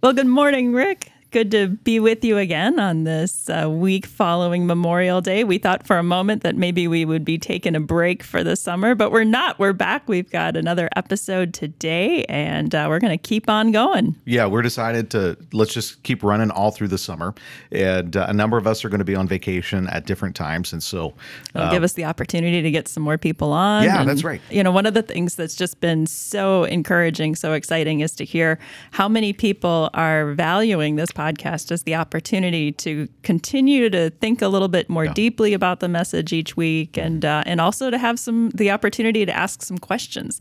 Well, good morning, Rick. Good to be with you again on this uh, week following Memorial Day. We thought for a moment that maybe we would be taking a break for the summer, but we're not. We're back. We've got another episode today, and uh, we're going to keep on going. Yeah, we're decided to let's just keep running all through the summer, and uh, a number of us are going to be on vacation at different times, and so it'll give us the opportunity to get some more people on. Yeah, and, that's right. You know, one of the things that's just been so encouraging, so exciting, is to hear how many people are valuing this podcast as the opportunity to continue to think a little bit more deeply about the message each week, and uh, and also to have some the opportunity to ask some questions.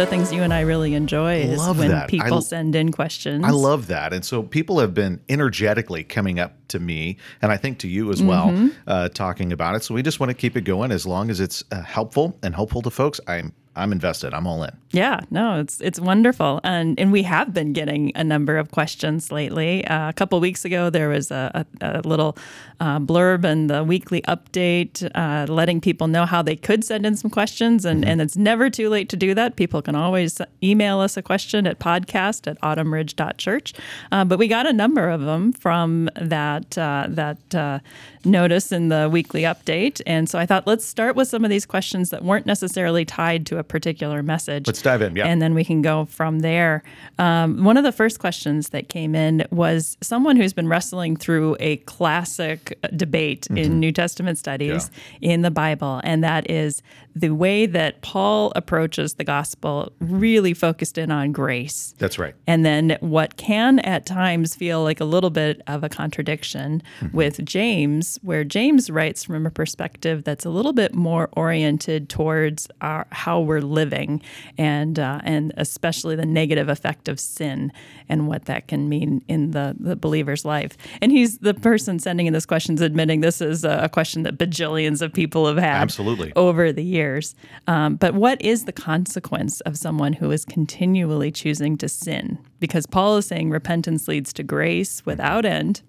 The things you and I really enjoy is Love when that. People l- send in questions. I love that. And so people have been energetically coming up to me, and I think to you as well, Mm-hmm. uh, talking about it. So we just want to keep it going as long as it's uh, helpful and helpful to folks. I'm I'm invested. I'm all in. Yeah, no, it's it's wonderful, and and we have been getting a number of questions lately. Uh, a couple weeks ago, there was a, a, a little uh, blurb in the weekly update, uh, letting people know how they could send in some questions, and and it's never too late to do that. People can always email us a question at podcast at autumnridge.church. Uh, but we got a number of them from that uh, that uh, notice in the weekly update, and so I thought let's start with some of these questions that weren't necessarily tied to a particular message. Let's dive in, yeah. And then we can go from there. Um, one of the first questions that came in was someone who's been wrestling through a classic debate Mm-hmm. in New Testament studies in the Bible, and that is the way that Paul approaches the gospel really focused in on grace. That's right. And then what can at times feel like a little bit of a contradiction Mm-hmm. with James, where James writes from a perspective that's a little bit more oriented towards our, how we're living, and uh, and especially the negative effect of sin and what that can mean in the the believer's life. And he's the person sending in this question is admitting this is a question that bajillions of people have had Absolutely. over the years. Um, but what is the consequence of someone who is continually choosing to sin? Because Paul is saying repentance leads to grace without end.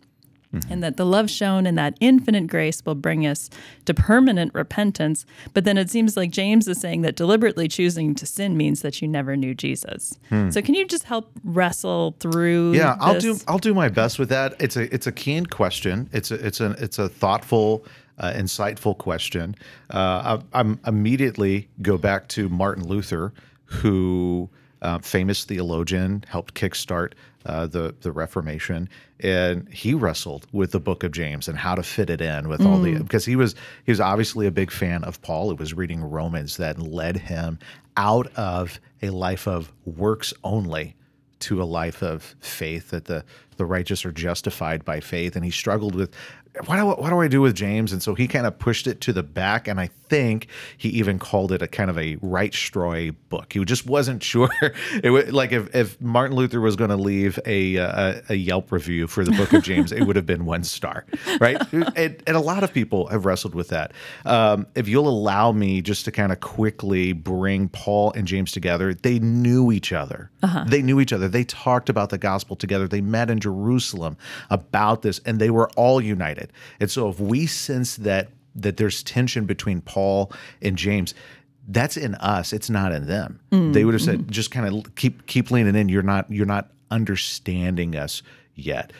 And that the love shown and that infinite grace will bring us to permanent repentance. But then it seems like James is saying that deliberately choosing to sin means that you never knew Jesus. So, can you just help wrestle through? Yeah, I'll do? I'll do my best with that. It's a it's a keen question. It's a it's a it's a thoughtful, uh, insightful question. Uh, I, I'm immediately go back to Martin Luther, who uh, famous theologian helped kickstart uh, the the Reformation, and he wrestled with the Book of James and how to fit it in with all the because he was he was obviously a big fan of Paul. It was reading Romans that led him out of a life of works only to a life of faith that the the righteous are justified by faith and he struggled with what do, what do I do with James? And so he kind of pushed it to the back and I think he even called it a kind of a right stroy book. He just wasn't sure. It was like if, if Martin Luther was going to leave a, a a Yelp review for the book of James it would have been one star right? And, and a lot of people have wrestled with that. Um, if you'll allow me just to kind of quickly bring Paul and James together they knew each other. They knew each other. They talked about the gospel together. They met in Jerusalem about this and they were all united and so if we sense that that there's tension between Paul and James that's in us it's not in them. Mm, they would have said mm. just kind of keep keep leaning in. You're not you're not understanding us yet.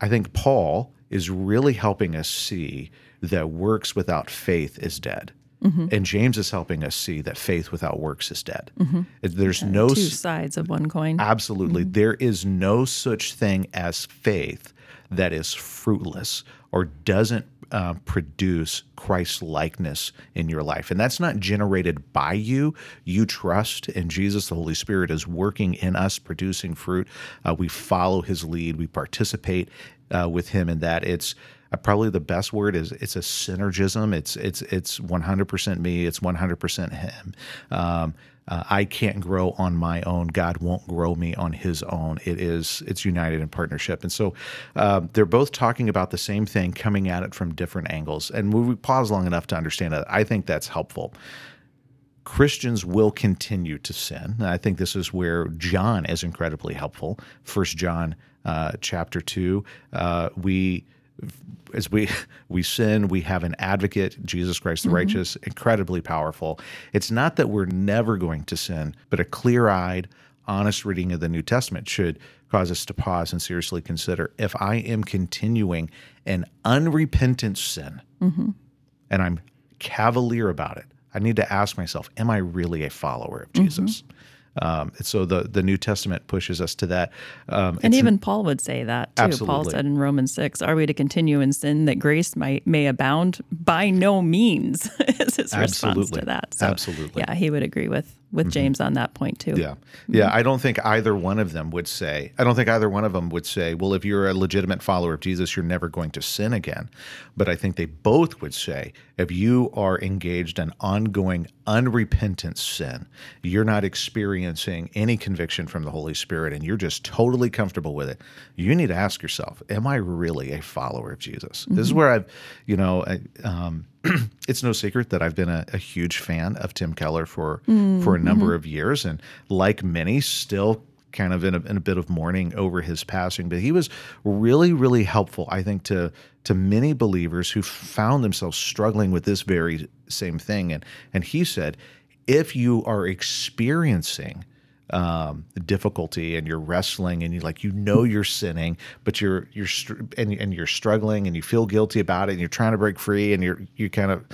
I think paul is really helping us see that works without faith is dead. Mm-hmm. And james is helping us see that faith without works is dead. Mm-hmm. There's no two sides of one coin. Absolutely. Mm-hmm. There is no such thing as faith that is fruitless or doesn't uh, produce Christ likeness in your life. And that's not generated by you. You trust in Jesus. The Holy Spirit is working in us, producing fruit. Uh, we follow his lead, we participate uh, with him in that. It's uh, probably the best word is it's a synergism. It's it's it's 100% me. It's 100% him. Um, uh, I can't grow on my own. God won't grow me on His own. It is it's united in partnership, and so uh, they're both talking about the same thing, coming at it from different angles. And we pause long enough to understand that. I think that's helpful. Christians will continue to sin. I think this is where John is incredibly helpful. First John uh, chapter two, uh, we as we we sin, we have an advocate, Jesus Christ the mm-hmm. righteous, incredibly powerful. It's not that we're never going to sin, but a clear-eyed, honest reading of the New Testament should cause us to pause and seriously consider if I am continuing an unrepentant sin mm-hmm. and I'm cavalier about it, I need to ask myself, am I really a follower of mm-hmm. Jesus? Um, so the the New Testament pushes us to that. Um, And even Paul would say that too. Paul said in Romans 6, Are we to continue in sin that grace might, may abound? By no means is his response to that. So, Absolutely. Yeah, he would agree with, with mm-hmm. James on that point too. Yeah. Yeah. Mm-hmm. I don't think either one of them would say, I don't think either one of them would say, well, if you're a legitimate follower of Jesus, you're never going to sin again. But I think they both would say, if you are engaged in ongoing unrepentant sin, you're not experiencing any conviction from the Holy Spirit and you're just totally comfortable with it, you need to ask yourself, am I really a follower of Jesus? This is mm-hmm. where I've, you know, I, um, it's no secret that I've been a, a huge fan of Tim Keller for for a mm-hmm. number of years, and like many, still kind of in a, in a bit of mourning over his passing. But he was really, really helpful, I think, to to many believers who found themselves struggling with this very same thing. And and he said, if you are experiencing um, difficulty and you're wrestling and you like you know you're sinning, but you're you're str- and and you're struggling and you feel guilty about it and you're trying to break free and you're you kind of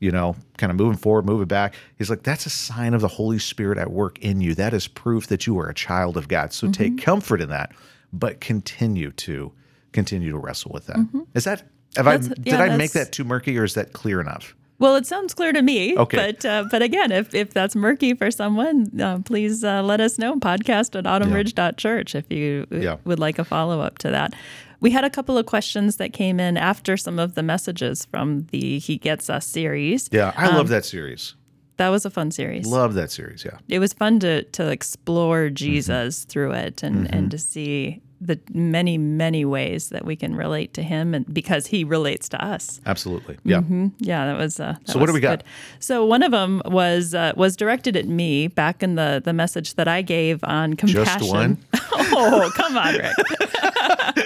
you know kind of moving forward, moving back. He's like that's a sign of the Holy Spirit at work in you. That is proof that you are a child of God. So take comfort in that, but continue to continue to wrestle with that. Is that have I That's- did I make that too murky or is that clear enough? Well, it sounds clear to me. Okay. But uh, but again, if, if that's murky for someone, uh, please uh, let us know. Podcast at autumnridge.church if you Yeah. would like a follow up to that. We had a couple of questions that came in after some of the messages from the He Gets Us series. Yeah, I love that series. That was a fun series. Love that series. Yeah. it was fun to to explore Mm-hmm. Jesus through it and and to see the many many ways that we can relate to him and because he relates to us. Absolutely. Yeah. Yeah, that was. Uh, that So what do we got? good. So one of them was uh, was directed at me back in the the message that I gave on compassion. one? oh, come on, Rick.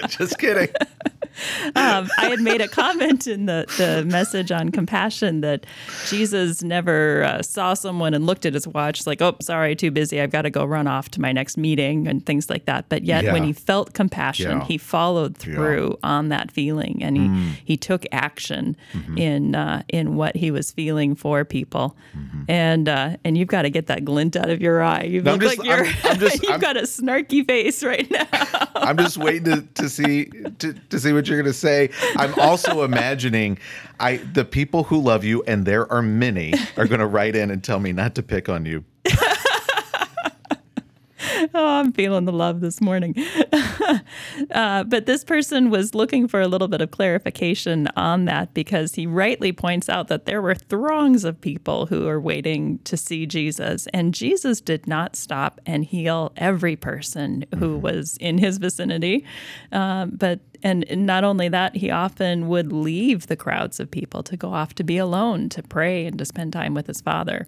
Just kidding. um, I had made a comment in the, the message on compassion that Jesus never uh, saw someone and looked at his watch like, oh, sorry, too busy. I've got to go run off to my next meeting and things like that. But yet, when he felt compassion, Yeah. he followed through on that feeling and he, Mm. he took action Mm-hmm. in uh, in what he was feeling for people. And uh, and you've got to get that glint out of your eye. You No, look just- like you're I'm- I'm just- you've I'm- got a snarky face right now. I'm just waiting to, to see to, to see what you're going to say. I'm also imagining I the people who love you and there are many are going to write in and tell me not to pick on you. Oh, I'm feeling the love this morning. uh, but this person was looking for a little bit of clarification on that because he rightly points out that there were throngs of people who are waiting to see Jesus, and Jesus did not stop and heal every person who was in his vicinity. Um, but and not only that, he often would leave the crowds of people to go off to be alone, to pray, and to spend time with his father.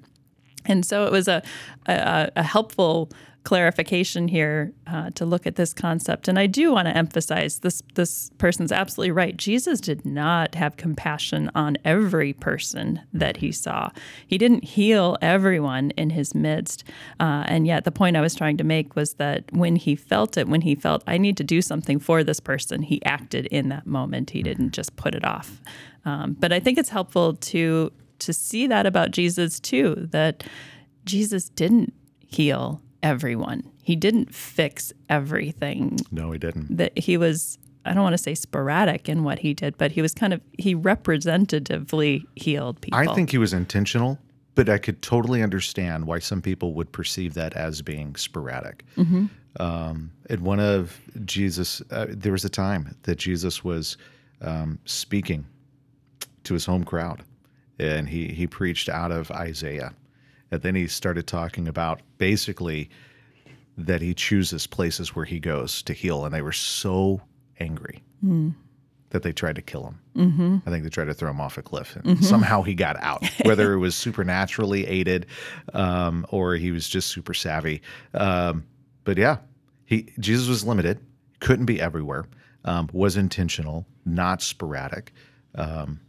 And so it was a, a, a helpful clarification here uh, to look at this concept. And I do want to emphasize this this person's absolutely right. Jesus did not have compassion on every person that he saw. He didn't heal everyone in his midst. Uh, and yet the point I was trying to make was that when he felt it, when he felt I need to do something for this person, he acted in that moment. He didn't just put it off. Um, but I think it's helpful to to see that about Jesus too, that Jesus didn't heal everyone. He didn't fix everything. No, he didn't. That he was I don't want to say sporadic in what he did, but he was kind of he representatively healed people. I think he was intentional, but I could totally understand why some people would perceive that as being sporadic. Um, in one of Jesus, uh, there was a time that Jesus was um, speaking to his home crowd, and he he preached out of Isaiah, and then he started talking about basically that he chooses places where he goes to heal, and they were so angry that they tried to kill him. Mm-hmm. I think they tried to throw him off a cliff, and somehow he got out. Whether it was supernaturally aided, um, or he was just super savvy, um, but yeah, he Jesus was limited, couldn't be everywhere, um, was intentional, not sporadic. Um,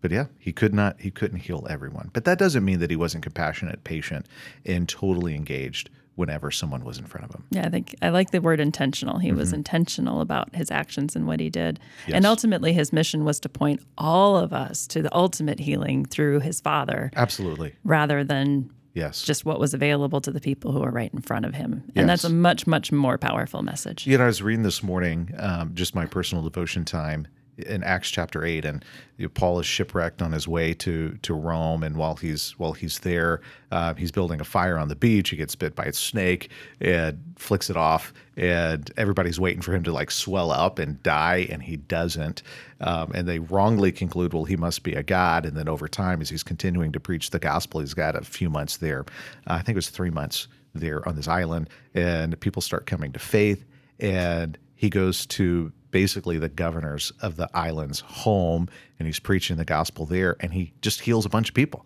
but yeah, he could not he couldn't heal everyone. But that doesn't mean that he wasn't compassionate, patient, and totally engaged whenever someone was in front of him. Yeah, I think I like the word intentional. He was intentional about his actions and what he did. Yes. And ultimately, his mission was to point all of us to the ultimate healing through his Father Absolutely. rather than Yes. just what was available to the people who were right in front of him. And that's a much, much more powerful message. You know, I was reading this morning, um, just my personal devotion time in Acts chapter eight, and you know, Paul is shipwrecked on his way to to Rome, and while he's while he's there, uh, he's building a fire on the beach. He gets bit by a snake and flicks it off, and everybody's waiting for him to like swell up and die, and he doesn't. Um, and they wrongly conclude, well, he must be a god. And then over time, as he's continuing to preach the gospel, he's got a few months there. Uh, I think it was three months there on this island, and people start coming to faith and he goes to basically the governors of the island's home and he's preaching the gospel there and he just heals a bunch of people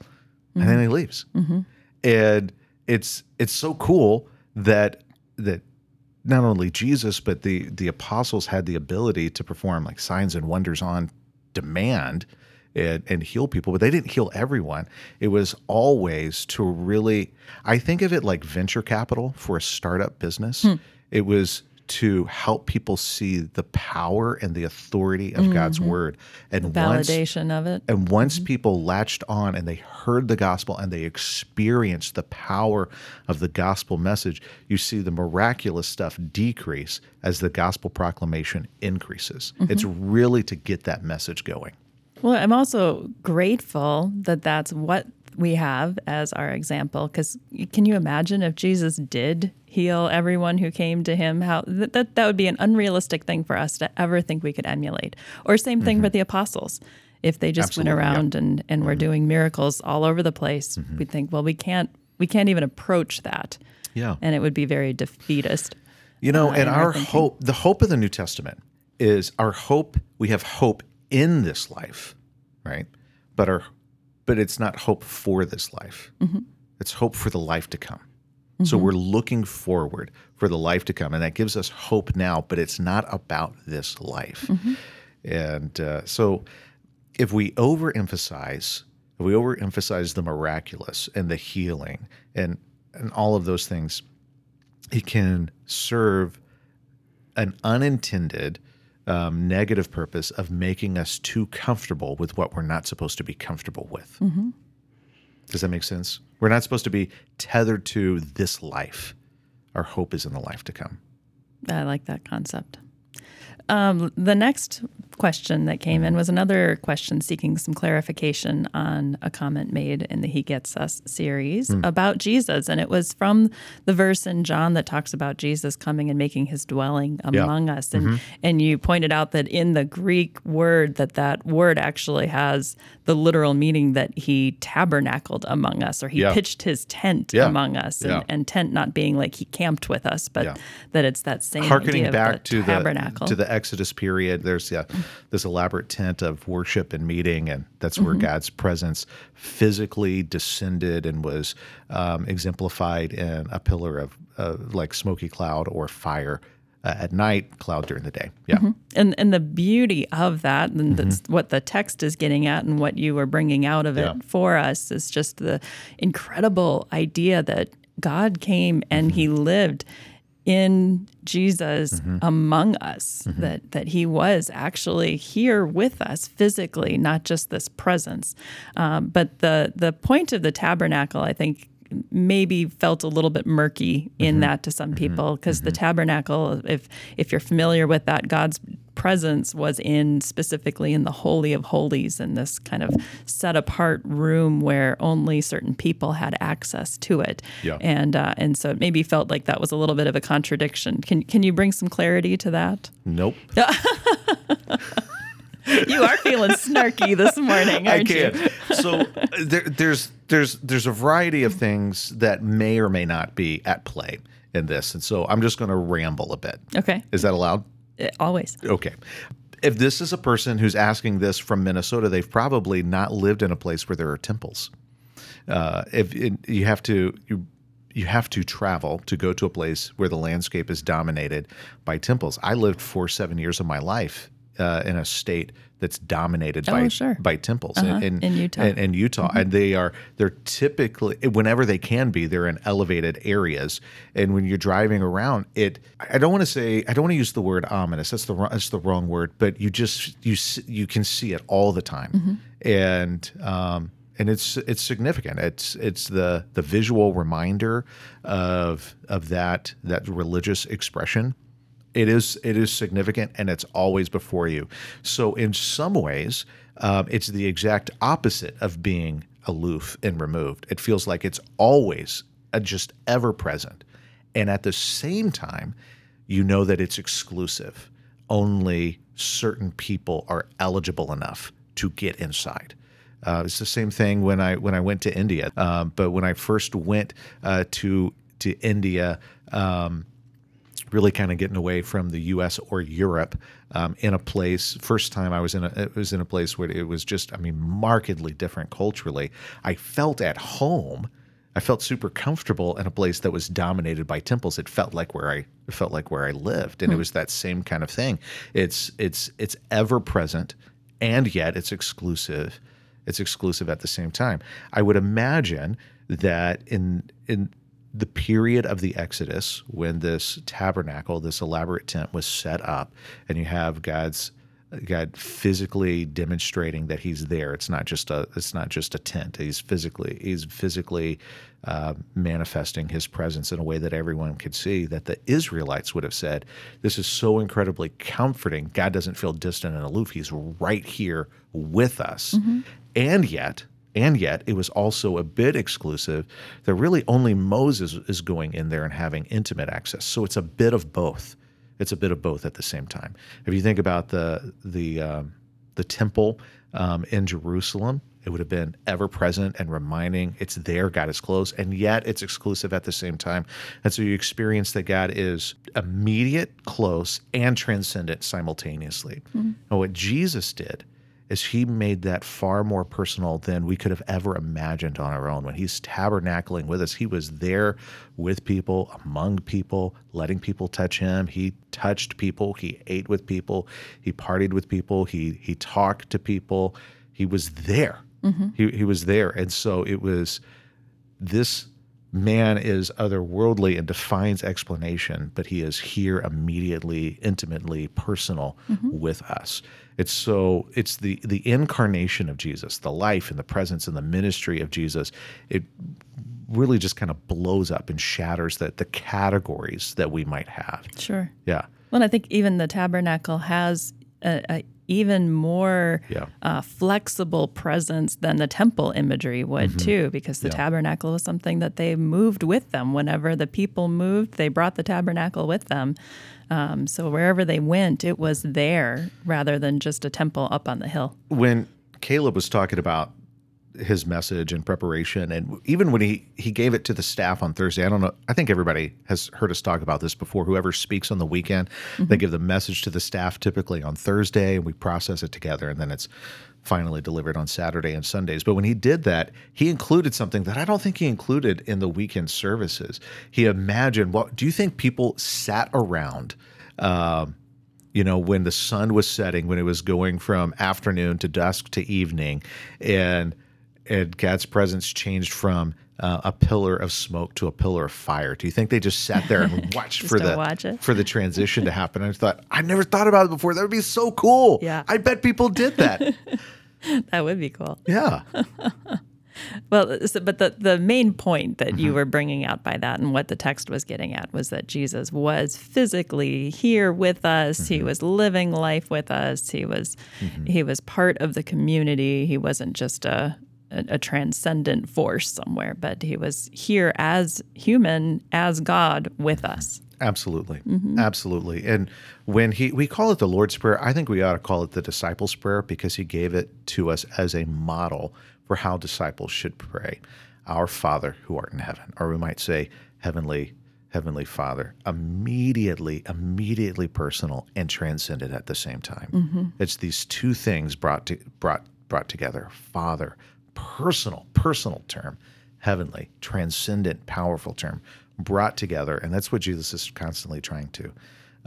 and then he leaves and it's it's so cool that that not only jesus but the the apostles had the ability to perform like signs and wonders on demand and, and heal people, but they didn't heal everyone. It was always to really, I think of it like venture capital for a startup business. Hmm. It was to help people see the power and the authority of God's mm-hmm. word. And once, Validation of it. and once mm-hmm. people latched on and they heard the gospel and they experienced the power of the gospel message, you see the miraculous stuff decrease as the gospel proclamation increases. Mm-hmm. It's really to get that message going. Well, I'm also grateful that that's what we have as our example. Because can you imagine if Jesus did heal everyone who came to him? How that that, that would be an unrealistic thing for us to ever think we could emulate. Or same thing mm-hmm. with the apostles. If they just Absolutely, went yeah. around and and were mm-hmm. doing miracles all over the place, mm-hmm. we'd think, well, we can't we can't even approach that. Yeah. and it would be very defeatist. You know, uh, and our our hope, the hope of the New Testament is our hope. We have hope in this life, right? But our, but it's not hope for this life. Mm-hmm. It's hope for the life to come. So we're looking forward for the life to come, and that gives us hope now. But it's not about this life, Mm-hmm. and uh, so if we overemphasize, if we overemphasize the miraculous and the healing and and all of those things, it can serve an unintended um, negative purpose of making us too comfortable with what we're not supposed to be comfortable with. Does that make sense? We're not supposed to be tethered to this life. Our hope is in the life to come. I like that concept. Um, the next question that came in was another question seeking some clarification on a comment made in the He Gets Us series Hmm. about Jesus. And it was from the verse in John that talks about Jesus coming and making his dwelling among us. And, and you pointed out that in the Greek word, that that word actually has the literal meaning that he tabernacled among us or he Yeah. pitched his tent Yeah. among us. And, Yeah. and tent not being like he camped with us, but Yeah. that it's that same idea Harkening of back to tabernacle. the to the Exodus period, there's yeah, this elaborate tent of worship and meeting, and that's Mm-hmm. where God's presence physically descended and was um, exemplified in a pillar of uh, like smoky cloud or fire uh, at night, cloud during the day. Yeah, and and the beauty of that, and that's what the text is getting at, and what you were bringing out of it Yeah. for us is just the incredible idea that God came and He lived in Jesus among us. That that He was actually here with us physically, not just this presence. Um, but the the point of the tabernacle, I think. Maybe felt a little bit murky in mm-hmm. that to some mm-hmm. people because the mm-hmm. tabernacle, if if you're familiar with that, God's presence was in specifically in the holy of holies in this kind of set apart room where only certain people had access to it. Yeah. and uh, and so it maybe felt like that was a little bit of a contradiction. Can can you bring some clarity to that? Nope. You are feeling snarky this morning, I aren't you? can. So uh, there, there's there's there's a variety of things that may or may not be at play in this, and so I'm just going to ramble a bit. Okay. Is that allowed? Uh, Always. Okay. If this is a person who's asking this from Minnesota, they've probably not lived in a place where there are temples. Uh, if it, you have to you you have to travel to go to a place where the landscape is dominated by temples. I lived for seven years of my life uh, in a state that's dominated by Oh, sure. by temples Uh-huh. In Utah. Mm-hmm. In, in Utah, and they are they're typically whenever they can be, they're in elevated areas. And when you're driving around, it I don't want to say I don't want to use the word ominous. That's the wrong, that's the wrong word. But you just you you can see it all the time, Mm-hmm. and um, and it's it's significant. It's it's the the visual reminder of of that that religious expression it is it is significant and it's always before you. So in some ways um, it's the exact opposite of being aloof and removed. It feels like it's always uh, just ever present. And at the same time you know that it's exclusive. Only certain people are eligible enough to get inside. Uh, it's the same thing when I when I went to India. Um, but when I first went uh, to to India, um, really kind of getting away from the U.S. or Europe um, in a place. First time I was in a it was in a place where it was just I mean markedly different culturally. I felt at home. I felt super comfortable in a place that was dominated by temples. It felt like where I it felt like where I lived, and it was that same kind of thing. It's it's it's ever present, and yet it's exclusive. It's exclusive at the same time. I would imagine that in in the period of the Exodus, when this tabernacle, this elaborate tent, was set up, and you have God's God physically demonstrating that He's there. It's not just a it's not just a tent. He's physically He's physically uh, manifesting His presence in a way that everyone could see. That the Israelites would have said, "This is so incredibly comforting. God doesn't feel distant and aloof. He's right here with us." And yet, and yet, it was also a bit exclusive that really only Moses is going in there and having intimate access. So it's a bit of both. It's a bit of both at the same time. If you think about the the um, the temple um, in Jerusalem, it would have been ever present and reminding it's there, God is close, and yet it's exclusive at the same time. And so you experience that God is immediate, close, and transcendent simultaneously. And what Jesus did is he made that far more personal than we could have ever imagined on our own. When he's tabernacling with us, he was there with people, among people, letting people touch him. He touched people, he ate with people, he partied with people, he he talked to people. He was there. Mm-hmm. He he was there. And so it was this man is otherworldly and defines explanation, but he is here immediately, intimately personal mm-hmm. with us. It's so it's the the incarnation of Jesus, the life and the presence and the ministry of Jesus. It really just kind of blows up and shatters the the categories that we might have. Sure. Yeah. Well, I think even the tabernacle has a, a even more Yeah. uh, flexible presence than the temple imagery would Mm-hmm. too, because the tabernacle was something that they moved with them. Whenever the people moved, they brought the tabernacle with them. Um, so wherever they went, it was there rather than just a temple up on the hill. when Caleb was talking about his message and preparation, and even when he he gave it to the staff on Thursday, I don't know. I think everybody has heard us talk about this before. Whoever speaks on the weekend, they give the message to the staff typically on Thursday, and we process it together, and then it's finally delivered on Saturday and Sundays. But when he did that, he included something that I don't think he included in the weekend services. He imagined what do you think people sat around? Um, you know, when the sun was setting, when it was going from afternoon to dusk to evening, and and God's presence changed from uh, a pillar of smoke to a pillar of fire. Do you think they just sat there and watched for the watch for the transition to happen? I thought I never thought about it before. That would be so cool. Yeah. I bet people did that. That would be cool. yeah, Well, uh, so, but the, the main point that you mm-hmm. were bringing out by that and what the text was getting at was that Jesus was physically here with us. He mm-hmm. was living life with us. He was mm-hmm. he was part of the community. He wasn't just a, a a transcendent force somewhere, but he was here as human, as God with us. Absolutely. Mm-hmm. Absolutely. And when he we call it the Lord's Prayer, I think we ought to call it the disciples prayer because he gave it to us as a model for how disciples should pray. Our Father who art in heaven, or we might say heavenly heavenly Father. Immediately immediately personal and transcendent at the same time. Mm-hmm. It's these two things brought to, brought brought together. Father, personal personal term, heavenly, transcendent, powerful term brought together. And that's what Jesus is constantly trying to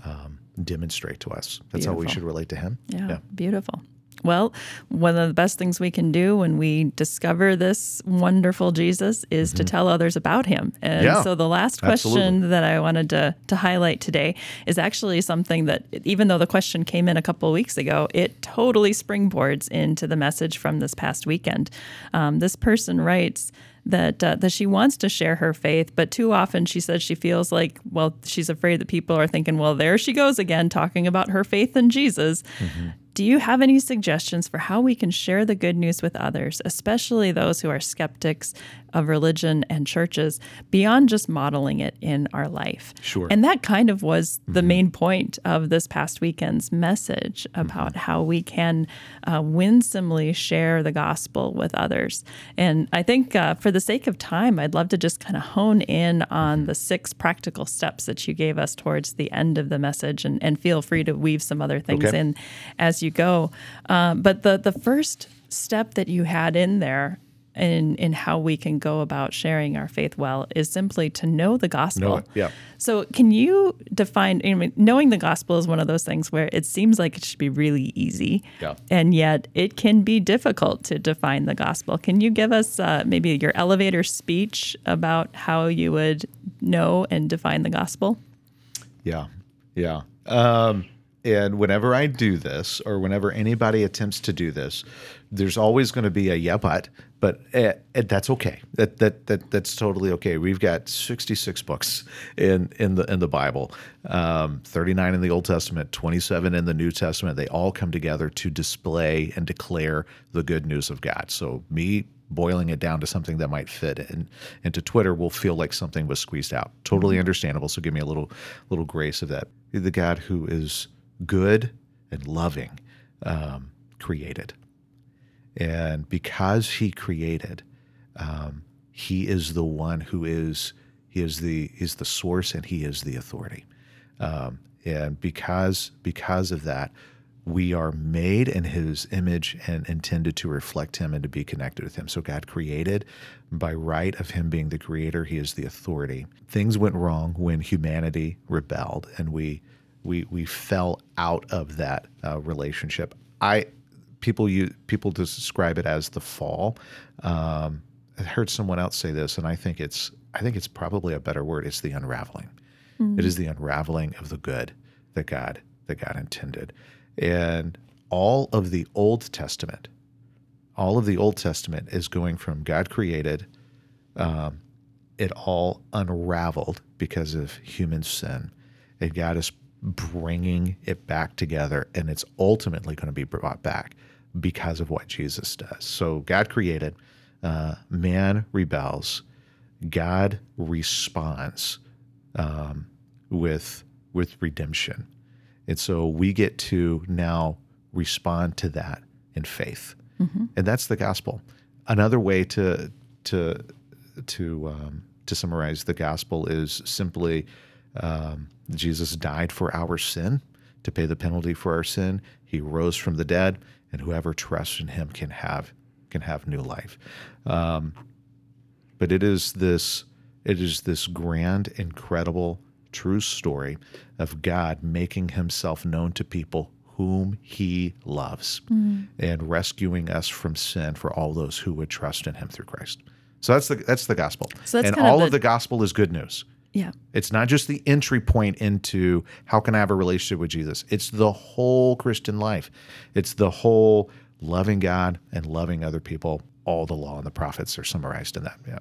um, demonstrate to us. That's how we should relate to him. Yeah, beautiful. Well, one of the best things we can do when we discover this wonderful Jesus is to tell others about him. And Mm-hmm. Yeah, so the last question absolutely. that I wanted to, to highlight today is actually something that, even though the question came in a couple of weeks ago, it totally springboards into the message from this past weekend. Um, this person writes, that uh, that she wants to share her faith, but too often she says she feels like well she's afraid that people are thinking well there she goes again talking about her faith in Jesus. Do you have any suggestions for how we can share the good news with others, especially those who are skeptics of religion and churches, beyond just modeling it in our life? Sure. And that kind of was the main point of this past weekend's message about how we can uh, winsomely share the gospel with others. And I think uh, for the sake of time, I'd love to just kind of hone in on the six practical steps that you gave us towards the end of the message, and, and feel free to weave some other things Okay. in as you go. Uh, but the the first step that you had in there. In, in how we can go about sharing our faith well is simply to know the gospel. Know it, yeah. So, can you define? I mean, knowing the gospel is one of those things where it seems like it should be really easy, Yeah. and yet it can be difficult to define the gospel. Can you give us uh, maybe your elevator speech about how you would know and define the gospel? Yeah, yeah. Um, and whenever I do this, or whenever anybody attempts to do this, there's always going to be a yeah, but, but eh, that's okay. That that that that's totally okay. We've got 66 books in in the in the Bible, um, 39 in the Old Testament, 27 in the New Testament. They all come together to display and declare the good news of God. So me boiling it down to something that might fit in, into Twitter will feel like something was squeezed out. Totally understandable. So give me a little little grace of that. The God who is good and loving um, created, and because He created, um, He is the one who is He is the is the source and He is the authority. Um, and because because of that, we are made in His image and intended to reflect Him and to be connected with Him. So God created by right of Him being the Creator. He is the authority. Things went wrong when humanity rebelled, and we we we fell out of that uh, relationship. I people you people describe it as the fall. Um, I heard someone else say this, and I think it's I think it's probably a better word. It's the unraveling. It is the unraveling of the good that God that God intended, and all of the Old Testament, all of the Old Testament is going from God created, um, it all unraveled because of human sin, and God is bringing it back together, and it's ultimately going to be brought back because of what Jesus does. So God created, uh, man rebels, God responds um, with with redemption, and so we get to now respond to that in faith, and that's the gospel. Another way to to to um, to summarize the gospel is simply um, Jesus died for our sin to pay the penalty for our sin. He rose from the dead, and whoever trusts in Him can have can have new life. Um, but it is this it is this grand, incredible, true story of God making Himself known to people whom He loves and rescuing us from sin for all those who would trust in Him through Christ. So that's the that's the gospel, So that's and kind of all the- of the gospel is good news. Yeah. It's not just the entry point into how can I have a relationship with Jesus. It's the whole Christian life. It's the whole loving God and loving other people. All the law and the prophets are summarized in that. Yeah.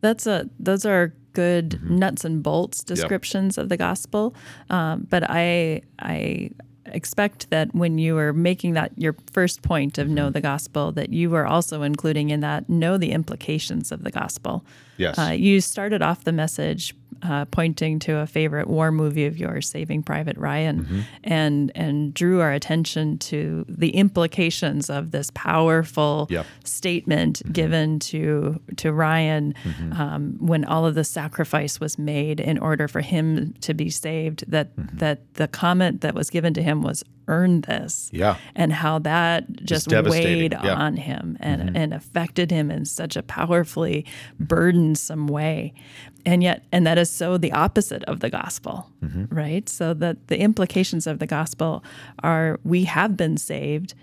That's a those are good Mm-hmm. nuts and bolts descriptions of the gospel. Um, but I I expect that when you are making that your first point of Mm-hmm. know the gospel, that you were also including in that know the implications of the gospel. Yes. Uh, you started off the message uh, pointing to a favorite war movie of yours, Saving Private Ryan, mm-hmm. and and drew our attention to the implications of this powerful Yep. statement mm-hmm. given to to Ryan mm-hmm. um, when all of the sacrifice was made in order for him to be saved. That that the comment that was given to him was "earn this," Yeah. and how that just weighed Yeah. on him and and affected him in such a powerfully burdensome way. And yet, and that is so the opposite of the gospel, right? So that the implications of the gospel are we have been saved,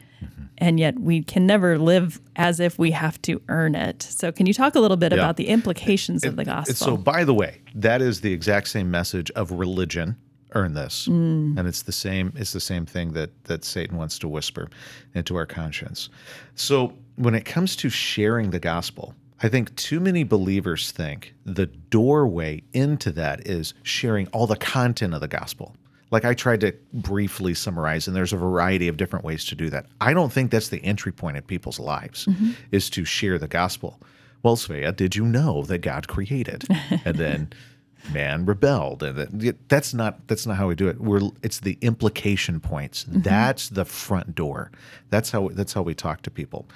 and yet we can never live as if we have to earn it. So, can you talk a little bit Yeah. about the implications of the gospel? So, by the way, that is the exact same message of religion. Earn this, Mm. and it's the same. It's the same thing that that Satan wants to whisper into our conscience. So, when it comes to sharing the gospel, I think too many believers think the doorway into that is sharing all the content of the gospel. Like I tried to briefly summarize, and there's a variety of different ways to do that. I don't think that's the entry point in people's lives mm-hmm. is to share the gospel. Well, Svea, did you know that God created? And then man rebelled. And that's not that's not how we do it. We're it's the implication points. Mm-hmm. That's the front door. That's how that's how we talk to people.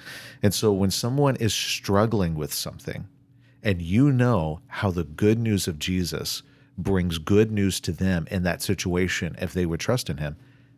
And so when someone is struggling with something and you know how the good news of Jesus brings good news to them in that situation if they would trust in him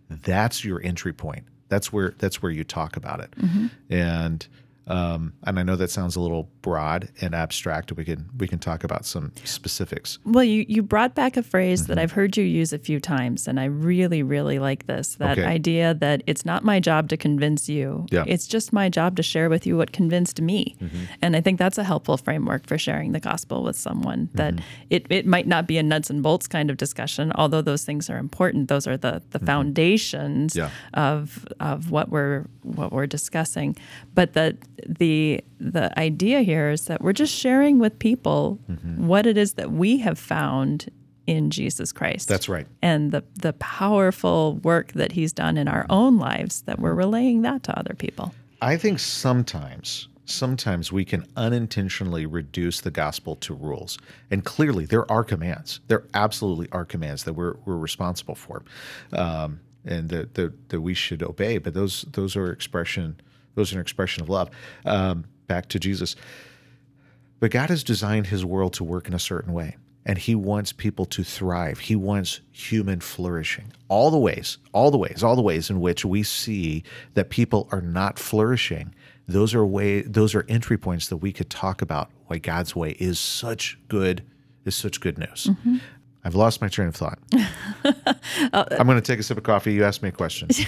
that's your entry point. That's where that's where you talk about it. Mm-hmm. And um, and I know that sounds a little broad and abstract. We can we can talk about some specifics. Well, you, you brought back a phrase that mm-hmm. I've heard you use a few times, and I really, really like this that Okay. idea that it's not my job to convince you. Yeah. It's just my job to share with you what convinced me. Mm-hmm. And I think that's a helpful framework for sharing the gospel with someone. That mm-hmm. it, it might not be a nuts and bolts kind of discussion, although those things are important. Those are the, the foundations Yeah. of of what we're what we're discussing. But that the the idea here is that we're just sharing with people what it is that we have found in Jesus Christ. That's right. And the the powerful work that he's done in our own lives that we're relaying that to other people. I think sometimes sometimes we can unintentionally reduce the gospel to rules. And clearly there are commands. There absolutely are commands that we're we're responsible for. Um, and that, that that we should obey, but those those are expression those are an expression of love. Um, back to Jesus. But God has designed his world to work in a certain way, and he wants people to thrive. He wants human flourishing. All the ways, all the ways, all the ways in which we see that people are not flourishing, those are way those are entry points that we could talk about why God's way is such good is such good news. I've lost my train of thought. I'm going to take a sip of coffee. You asked me a question.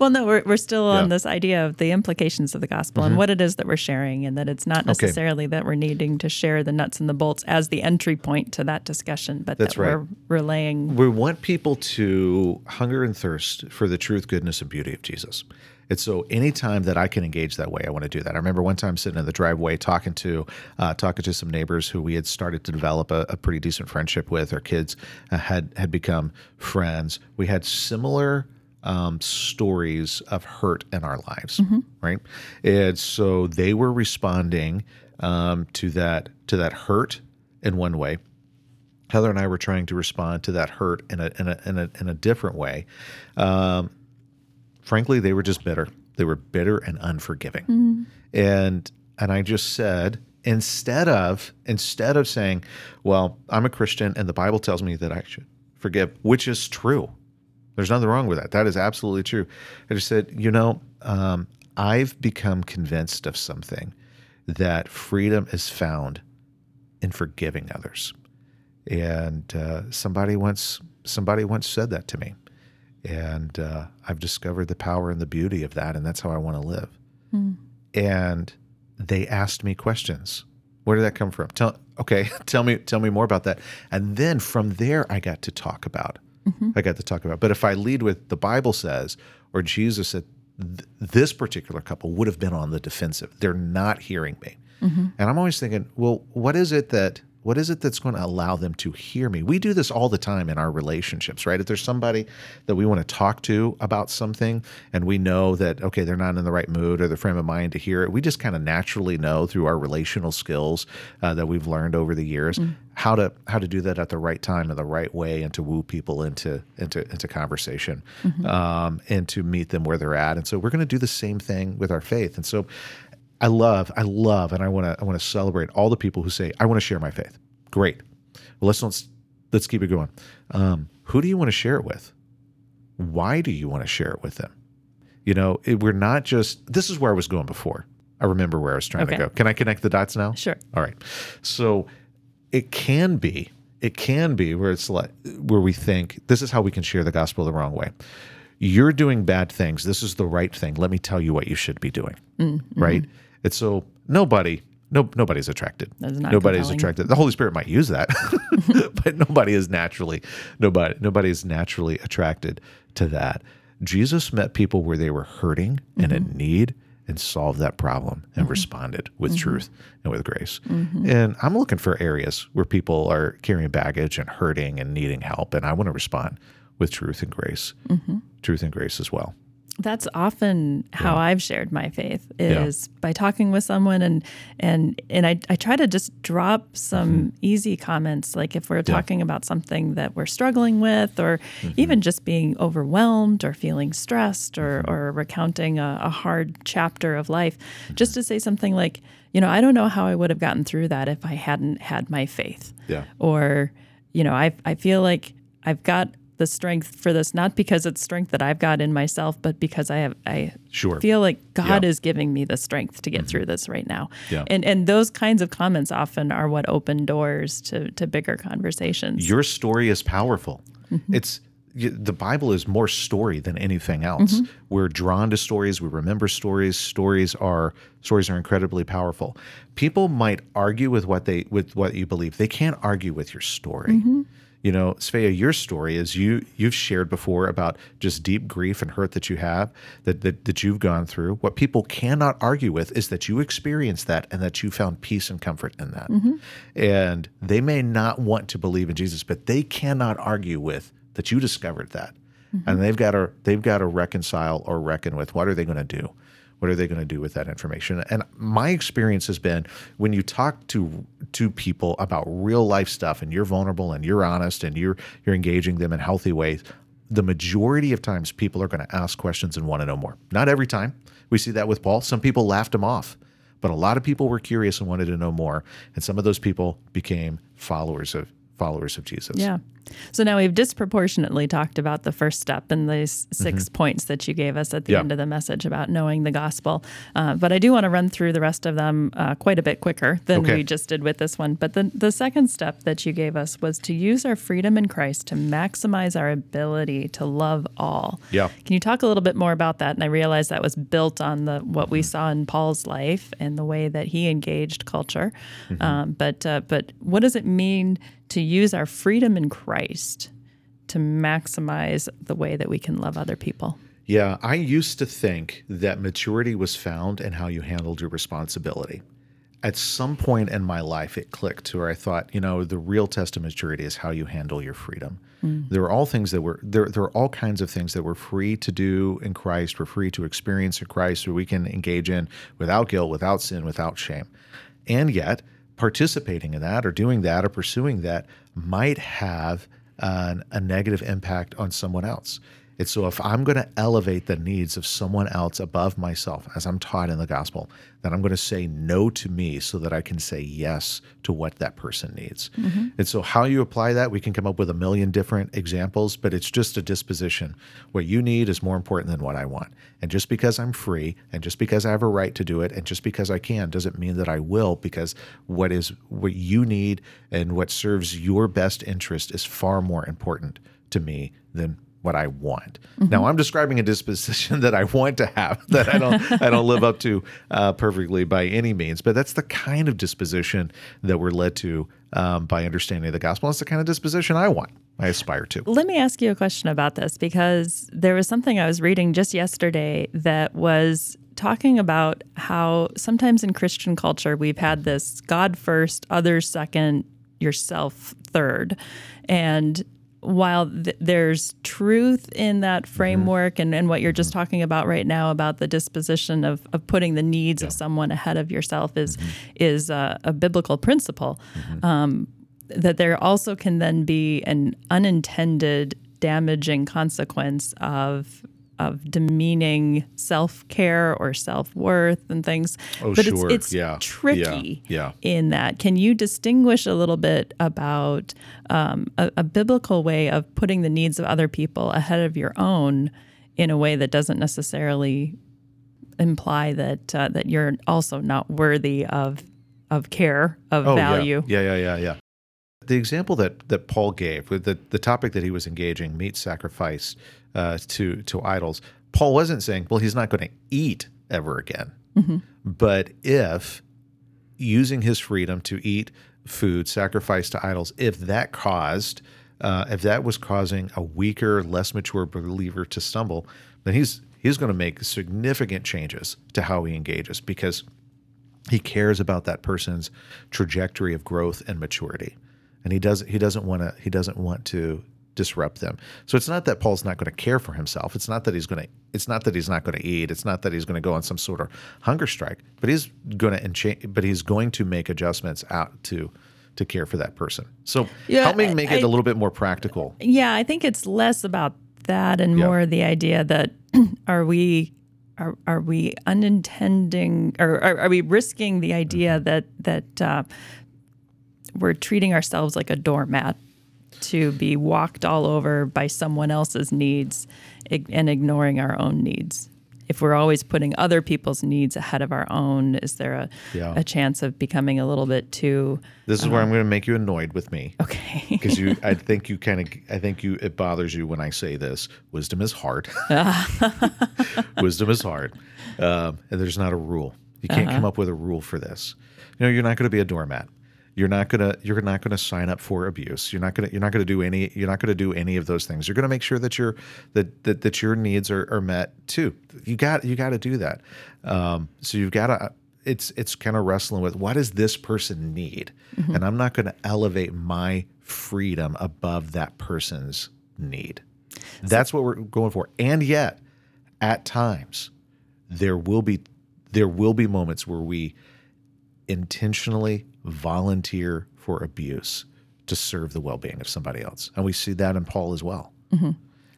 Well, no, we're, we're still Yeah. Mm-hmm. on this idea of the implications of the gospel and what it is that we're sharing, and that it's not necessarily that we're needing to share the nuts and the bolts as the entry point to that discussion, but That's that right. we're relaying we want people to hunger and thirst for the truth, goodness, and beauty of Jesus. And so, anytime that I can engage that way, I want to do that. I remember one time sitting in the driveway talking to uh, talking to some neighbors who we had started to develop a, a pretty decent friendship with. Our kids uh, had had become friends. We had similar um, stories of hurt in our lives, right? And so they were responding um, to that to that hurt in one way. Heather and I were trying to respond to that hurt in a in a in a, in a different way. Um, frankly, they were just bitter. They were bitter and unforgiving. And and I just said instead of instead of saying, "Well, I'm a Christian and the Bible tells me that I should forgive," which is true. There's nothing wrong with that. That is absolutely true. I just said, you know, um, I've become convinced of something that freedom is found in forgiving others and uh, somebody once somebody once said that to me and uh, i've discovered the power and the beauty of that and that's how i want to live hmm. and they asked me questions. Where did that come from? Tell okay tell me tell me more about that. And then from there i got to talk about mm-hmm. i got to talk about. But if i lead with the bible says or jesus said th- this particular couple would have been on the defensive. They're not hearing me. Mm-hmm. And i'm always thinking well what is it that what is it that's going to allow them to hear me? We do this all the time in our relationships, right? If there's somebody that we want to talk to about something and we know that, okay, they're not in the right mood or the frame of mind to hear it, we just kind of naturally know through our relational skills uh, that we've learned over the years how to how to do that at the right time in the right way and to woo people into into into conversation um, and to meet them where they're at. And so we're going to do the same thing with our faith. And so I love, I love, and I want to, I want to celebrate all the people who say, "I want to share my faith." Great. Well, let's let's let's keep it going. Um, who do you want to share it with? Why do you want to share it with them? You know, it, we're not just. This is where I was going before. I remember where I was trying Okay. to go. Can I connect the dots now? Sure. All right. So it can be, it can be where it's like where we think this is how we can share the gospel the wrong way. You're doing bad things. This is the right thing. Let me tell you what you should be doing. Mm-hmm. Right. And so nobody, no, nobody's attracted. Nobody's compelling. attracted. The Holy Spirit might use that, but nobody is naturally, nobody, nobody is naturally attracted to that. Jesus met people where they were hurting and in need and solved that problem and responded with truth and with grace. And I'm looking for areas where people are carrying baggage and hurting and needing help. And I want to respond with truth and grace, truth and grace as well. That's often how I've shared my faith Yeah. is by talking with someone and and and I, I try to just drop some Mm-hmm. easy comments like if we're talking about something that we're struggling with or Mm-hmm. even just being overwhelmed or feeling stressed or Mm-hmm. or recounting a, a hard chapter of life just to say something like you know I don't know how I would have gotten through that if I hadn't had my faith Yeah. or you know I I feel like I've got the strength for this not because it's strength that I've got in myself but because I have I Sure. feel like God Yeah. Mm-hmm. is giving me the strength to get mm-hmm. through this right now. Yeah. And and those kinds of comments often are what open doors to to bigger conversations. Your story is powerful. Mm-hmm. It's the Bible is more story than anything else. Mm-hmm. We're drawn to stories. We remember stories. Stories are stories are incredibly powerful. People might argue with what they with what you believe. They can't argue with your story. You know, Svea, your story is you you've shared before about just deep grief and hurt that you have that, that that you've gone through. What people cannot argue with is that you experienced that and that you found peace and comfort in that. Mm-hmm. And they may not want to believe in Jesus, but they cannot argue with that you discovered that. Mm-hmm. And they've got to they've got to reconcile or reckon with what are they going to do? What are they going to do with that information? And my experience has been when you talk to to people about real life stuff and you're vulnerable and you're honest and you're you're engaging them in healthy ways, the majority of times people are going to ask questions and want to know more. Not every time. We see that with Paul. Some people laughed him off, but a lot of people were curious and wanted to know more, and some of those people became followers of followers of Jesus. Yeah. So now we've disproportionately talked about the first step and these 6 points that you gave us at the Mm-hmm. Yeah. end of the message about knowing the gospel. Uh, but I do want to run through the rest of them uh, quite a bit quicker than Okay. we just did with this one. But the, the second step that you gave us was to use our freedom in Christ to maximize our ability to love all. Yeah. Can you talk a little bit more about that? And I realized that was built on the what we saw in Paul's life and the way that he engaged culture. Um, but uh, but what does it mean to use our freedom in Christ to maximize the way that we can love other people? Yeah, I used to think that maturity was found in how you handled your responsibility. At some point in my life, it clicked to where I thought, you know, the real test of maturity is how you handle your freedom. Mm. There are all things that were there. There are all kinds of things that we're free to do in Christ. We're free to experience in Christ, or we can engage in without guilt, without sin, without shame. And yet, participating in that, or doing that, or pursuing that might have an, a negative impact on someone else. And so, if I'm going to elevate the needs of someone else above myself, as I'm taught in the gospel, then I'm going to say no to me so that I can say yes to what that person needs. Mm-hmm. And so, how you apply that, we can come up with a million different examples, but it's just a disposition. What you need is more important than what I want. And just because I'm free, and just because I have a right to do it, and just because I can, doesn't mean that I will, because what is what you need and what serves your best interest is far more important to me than what I want. Now I'm describing a disposition that I want to have that I don't I don't live up to uh, perfectly by any means, but that's the kind of disposition that we're led to um, by understanding the gospel. That's the kind of disposition I want. I aspire to. Let me ask you a question about this because there was something I was reading just yesterday that was talking about how sometimes in Christian culture we've had this God first, others second yourself third. And while th- there's truth in that mm-hmm. framework and, and what you're just mm-hmm. talking about right now about the disposition of, of putting the needs of someone ahead of yourself is mm-hmm. is a, a biblical principle um, that there also can then be an unintended damaging consequence of of demeaning self-care or self-worth and things Oh, but sure. it's, it's Yeah. tricky Yeah. in that. Can you distinguish a little bit about um, a, a biblical way of putting the needs of other people ahead of your own in a way that doesn't necessarily imply that uh, that you're also not worthy of of care of Oh, yeah. value? Yeah, yeah, yeah, yeah. The example that that Paul gave with the the topic that he was engaging, meat sacrifice uh, to to idols. Paul wasn't saying, well, he's not going to eat ever again. But if using his freedom to eat food sacrificed to idols, if that caused, uh, if that was causing a weaker, less mature believer to stumble, then he's he's going to make significant changes to how he engages because he cares about that person's trajectory of growth and maturity and he does he doesn't want to he doesn't want to disrupt them. So it's not that paul's not going to care for himself. It's not that he's going to it's not that he's not going to eat. It's not that he's going to go on some sort of hunger strike but he's going to encha- but he's going to make adjustments out to to care for that person. So Yeah, help me I- make it a little bit more practical. Yeah, I think it's less about that and Yeah. more the idea that are we are, are we unintending or are, are we risking the idea Mm-hmm. that that uh, we're treating ourselves like a doormat to be walked all over by someone else's needs and ignoring our own needs? If we're always putting other people's needs ahead of our own, is there a, Yeah. a chance of becoming a little bit too this is where i'm going to make you annoyed with me. Okay? because you i think you kind of i think you it bothers you when i say this. Wisdom is hard. Wisdom is hard. Um, and there's not a rule. You can't come up with a rule for this. You know you're not going to be a doormat you're not going to you're not going to sign up for abuse. You're not going to you're not going to do any you're not going to do any of those things. You're going to make sure that your that that, that your needs are, are met too. You got you got to do that. Um, so you've got to it's it's kind of wrestling with what does this person need? And i'm not going to elevate my freedom above that person's need. That's what we're going for. And yet at times there will be there will be moments where we intentionally volunteer for abuse to serve the well-being of somebody else. And we see that in paul as well.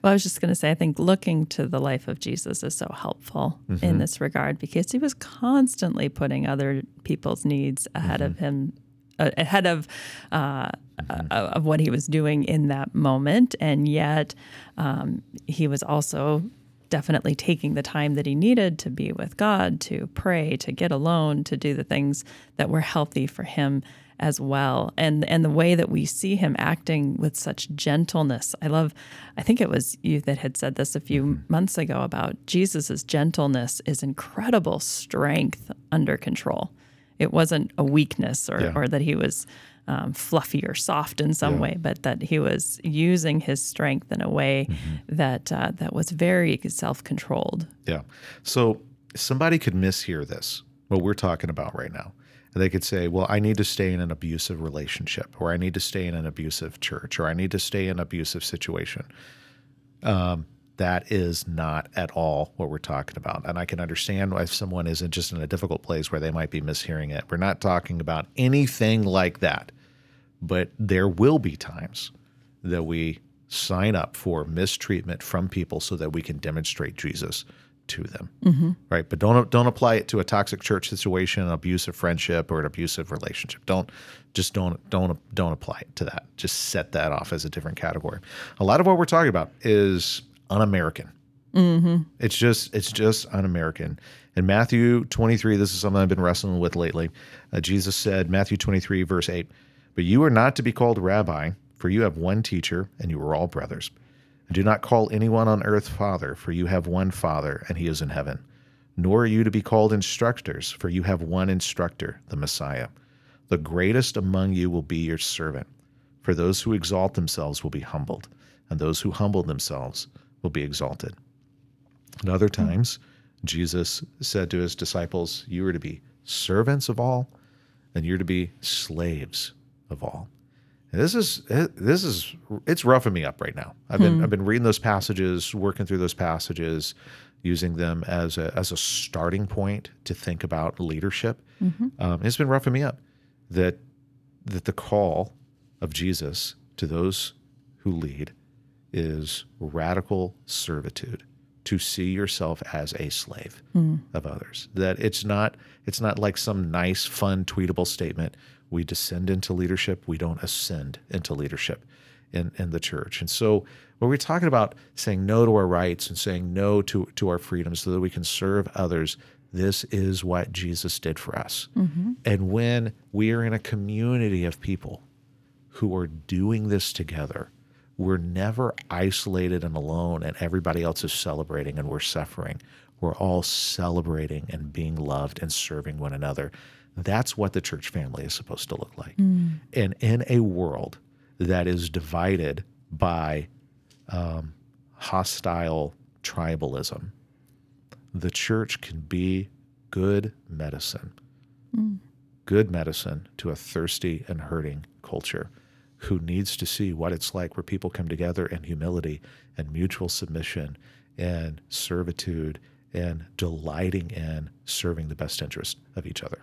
Well, I was just going to say, I think looking to the life of Jesus is so helpful in this regard because he was constantly putting other people's needs ahead of him, uh, ahead of uh, uh, of what he was doing in that moment, and yet um, he was also definitely taking the time that he needed to be with God, to pray, to get alone, to do the things that were healthy for him as well. And and the way that we see him acting with such gentleness. I love I think it was you that had said this a few mm-hmm. months ago about Jesus's gentleness is incredible strength under control. It wasn't a weakness or, Yeah. or that he was um, fluffy or soft in some Yeah. way, but that he was using his strength in a way that uh, that was very self controlled. Yeah. So somebody could mishear this, what we're talking about right now. And they could say, well, I need to stay in an abusive relationship, or I need to stay in an abusive church, or I need to stay in an abusive situation. Um, that is not at all what we're talking about. And I can understand if someone is just in a difficult place where they might be mishearing it. We're not talking about anything like that. But there will be times that we sign up for mistreatment from people so that we can demonstrate Jesus to them. Right. But don't don't apply it to a toxic church situation, an abusive friendship, or an abusive relationship. Don't just don't don't don't apply it to that. Just set that off as a different category. A lot of what we're talking about is un-American. It's just it's just un-American. In Matthew 23, this is something I've been wrestling with lately. Uh, Jesus said, Matthew 23, verse 8, "But you are not to be called rabbi, for you have one teacher, and you are all brothers. And do not call anyone on earth father, for you have one Father, and he is in heaven. Nor are you to be called instructors, for you have one instructor, the Messiah. The greatest among you will be your servant. For those who exalt themselves will be humbled, and those who humble themselves will be exalted. At other hmm. times, Jesus said to his disciples, You are to be servants of all, and you're to be slaves of all. And this is this is it's roughing me up right now. I've been hmm. I've been reading those passages, working through those passages, using them as a as a starting point to think about leadership. Mm-hmm. Um, it's been roughing me up that that the call of Jesus to those who lead is radical servitude to see yourself as a slave hmm. of others that it's not it's not like some nice fun tweetable statement we descend into leadership we don't ascend into leadership in, in the church and so when we're talking about saying no to our rights and saying no to, to our freedoms so that we can serve others this is what jesus did for us mm-hmm. and when we are in a community of people who are doing this together. We're never isolated and alone, and everybody else is celebrating and we're suffering. We're all celebrating and being loved and serving one another. That's what the church family is supposed to look like. And in a world that is divided by um, hostile tribalism, the church can be good medicine good medicine to a thirsty and hurting culture who needs to see what it's like where people come together in humility and mutual submission and servitude and delighting in serving the best interest of each other.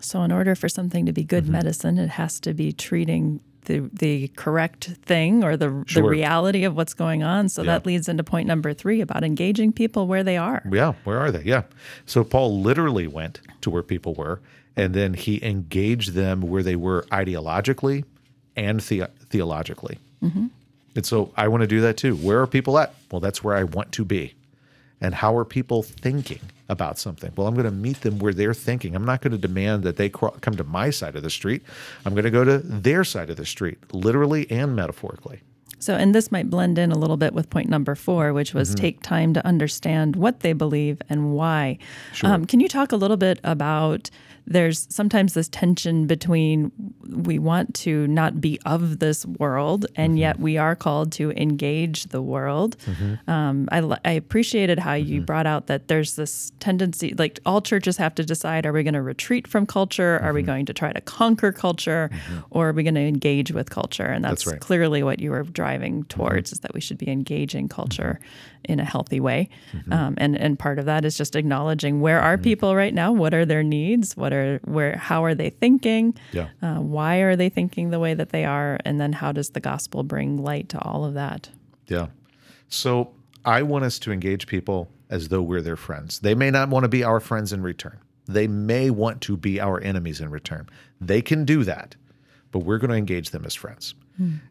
So, in order for something to be good mm-hmm. medicine, it has to be treating the the correct thing or the Sure. the reality of what's going on. So Yeah. that leads into point number three about engaging people where they are. Yeah, where are they? Yeah. So Paul literally went to where people were, and then he engaged them where they were ideologically and the- theologically. Mm-hmm. And so I want to do that too. Where are people at? Well, that's where I want to be. And how are people thinking about something? Well, I'm going to meet them where they're thinking. I'm not going to demand that they cro- come to my side of the street. I'm going to go to their side of the street, literally and metaphorically. So, and this might blend in a little bit with point number four, which was Mm-hmm. take time to understand what they believe and why. Um, can you talk a little bit about? There's sometimes this tension between we want to not be of this world, and Mm-hmm. yet we are called to engage the world. Um, I, I appreciated how Mm-hmm. you brought out that there's this tendency, like all churches have to decide: are we going to retreat from culture? Are Mm-hmm. we going to try to conquer culture, or are we going to engage with culture? And that's, That's right. clearly what you were driving Mm-hmm. towards is that we should be engaging culture in a healthy way um, and and part of that is just acknowledging where Mm-hmm. are people right now what are their needs what are where how are they thinking Yeah. uh, why are they thinking the way that they are and then how does the gospel bring light to all of that Yeah. So I want us to engage people as though we're their friends. They may not want to be our friends in return. They may want to be our enemies in return. They can do that, but we're going to engage them as friends.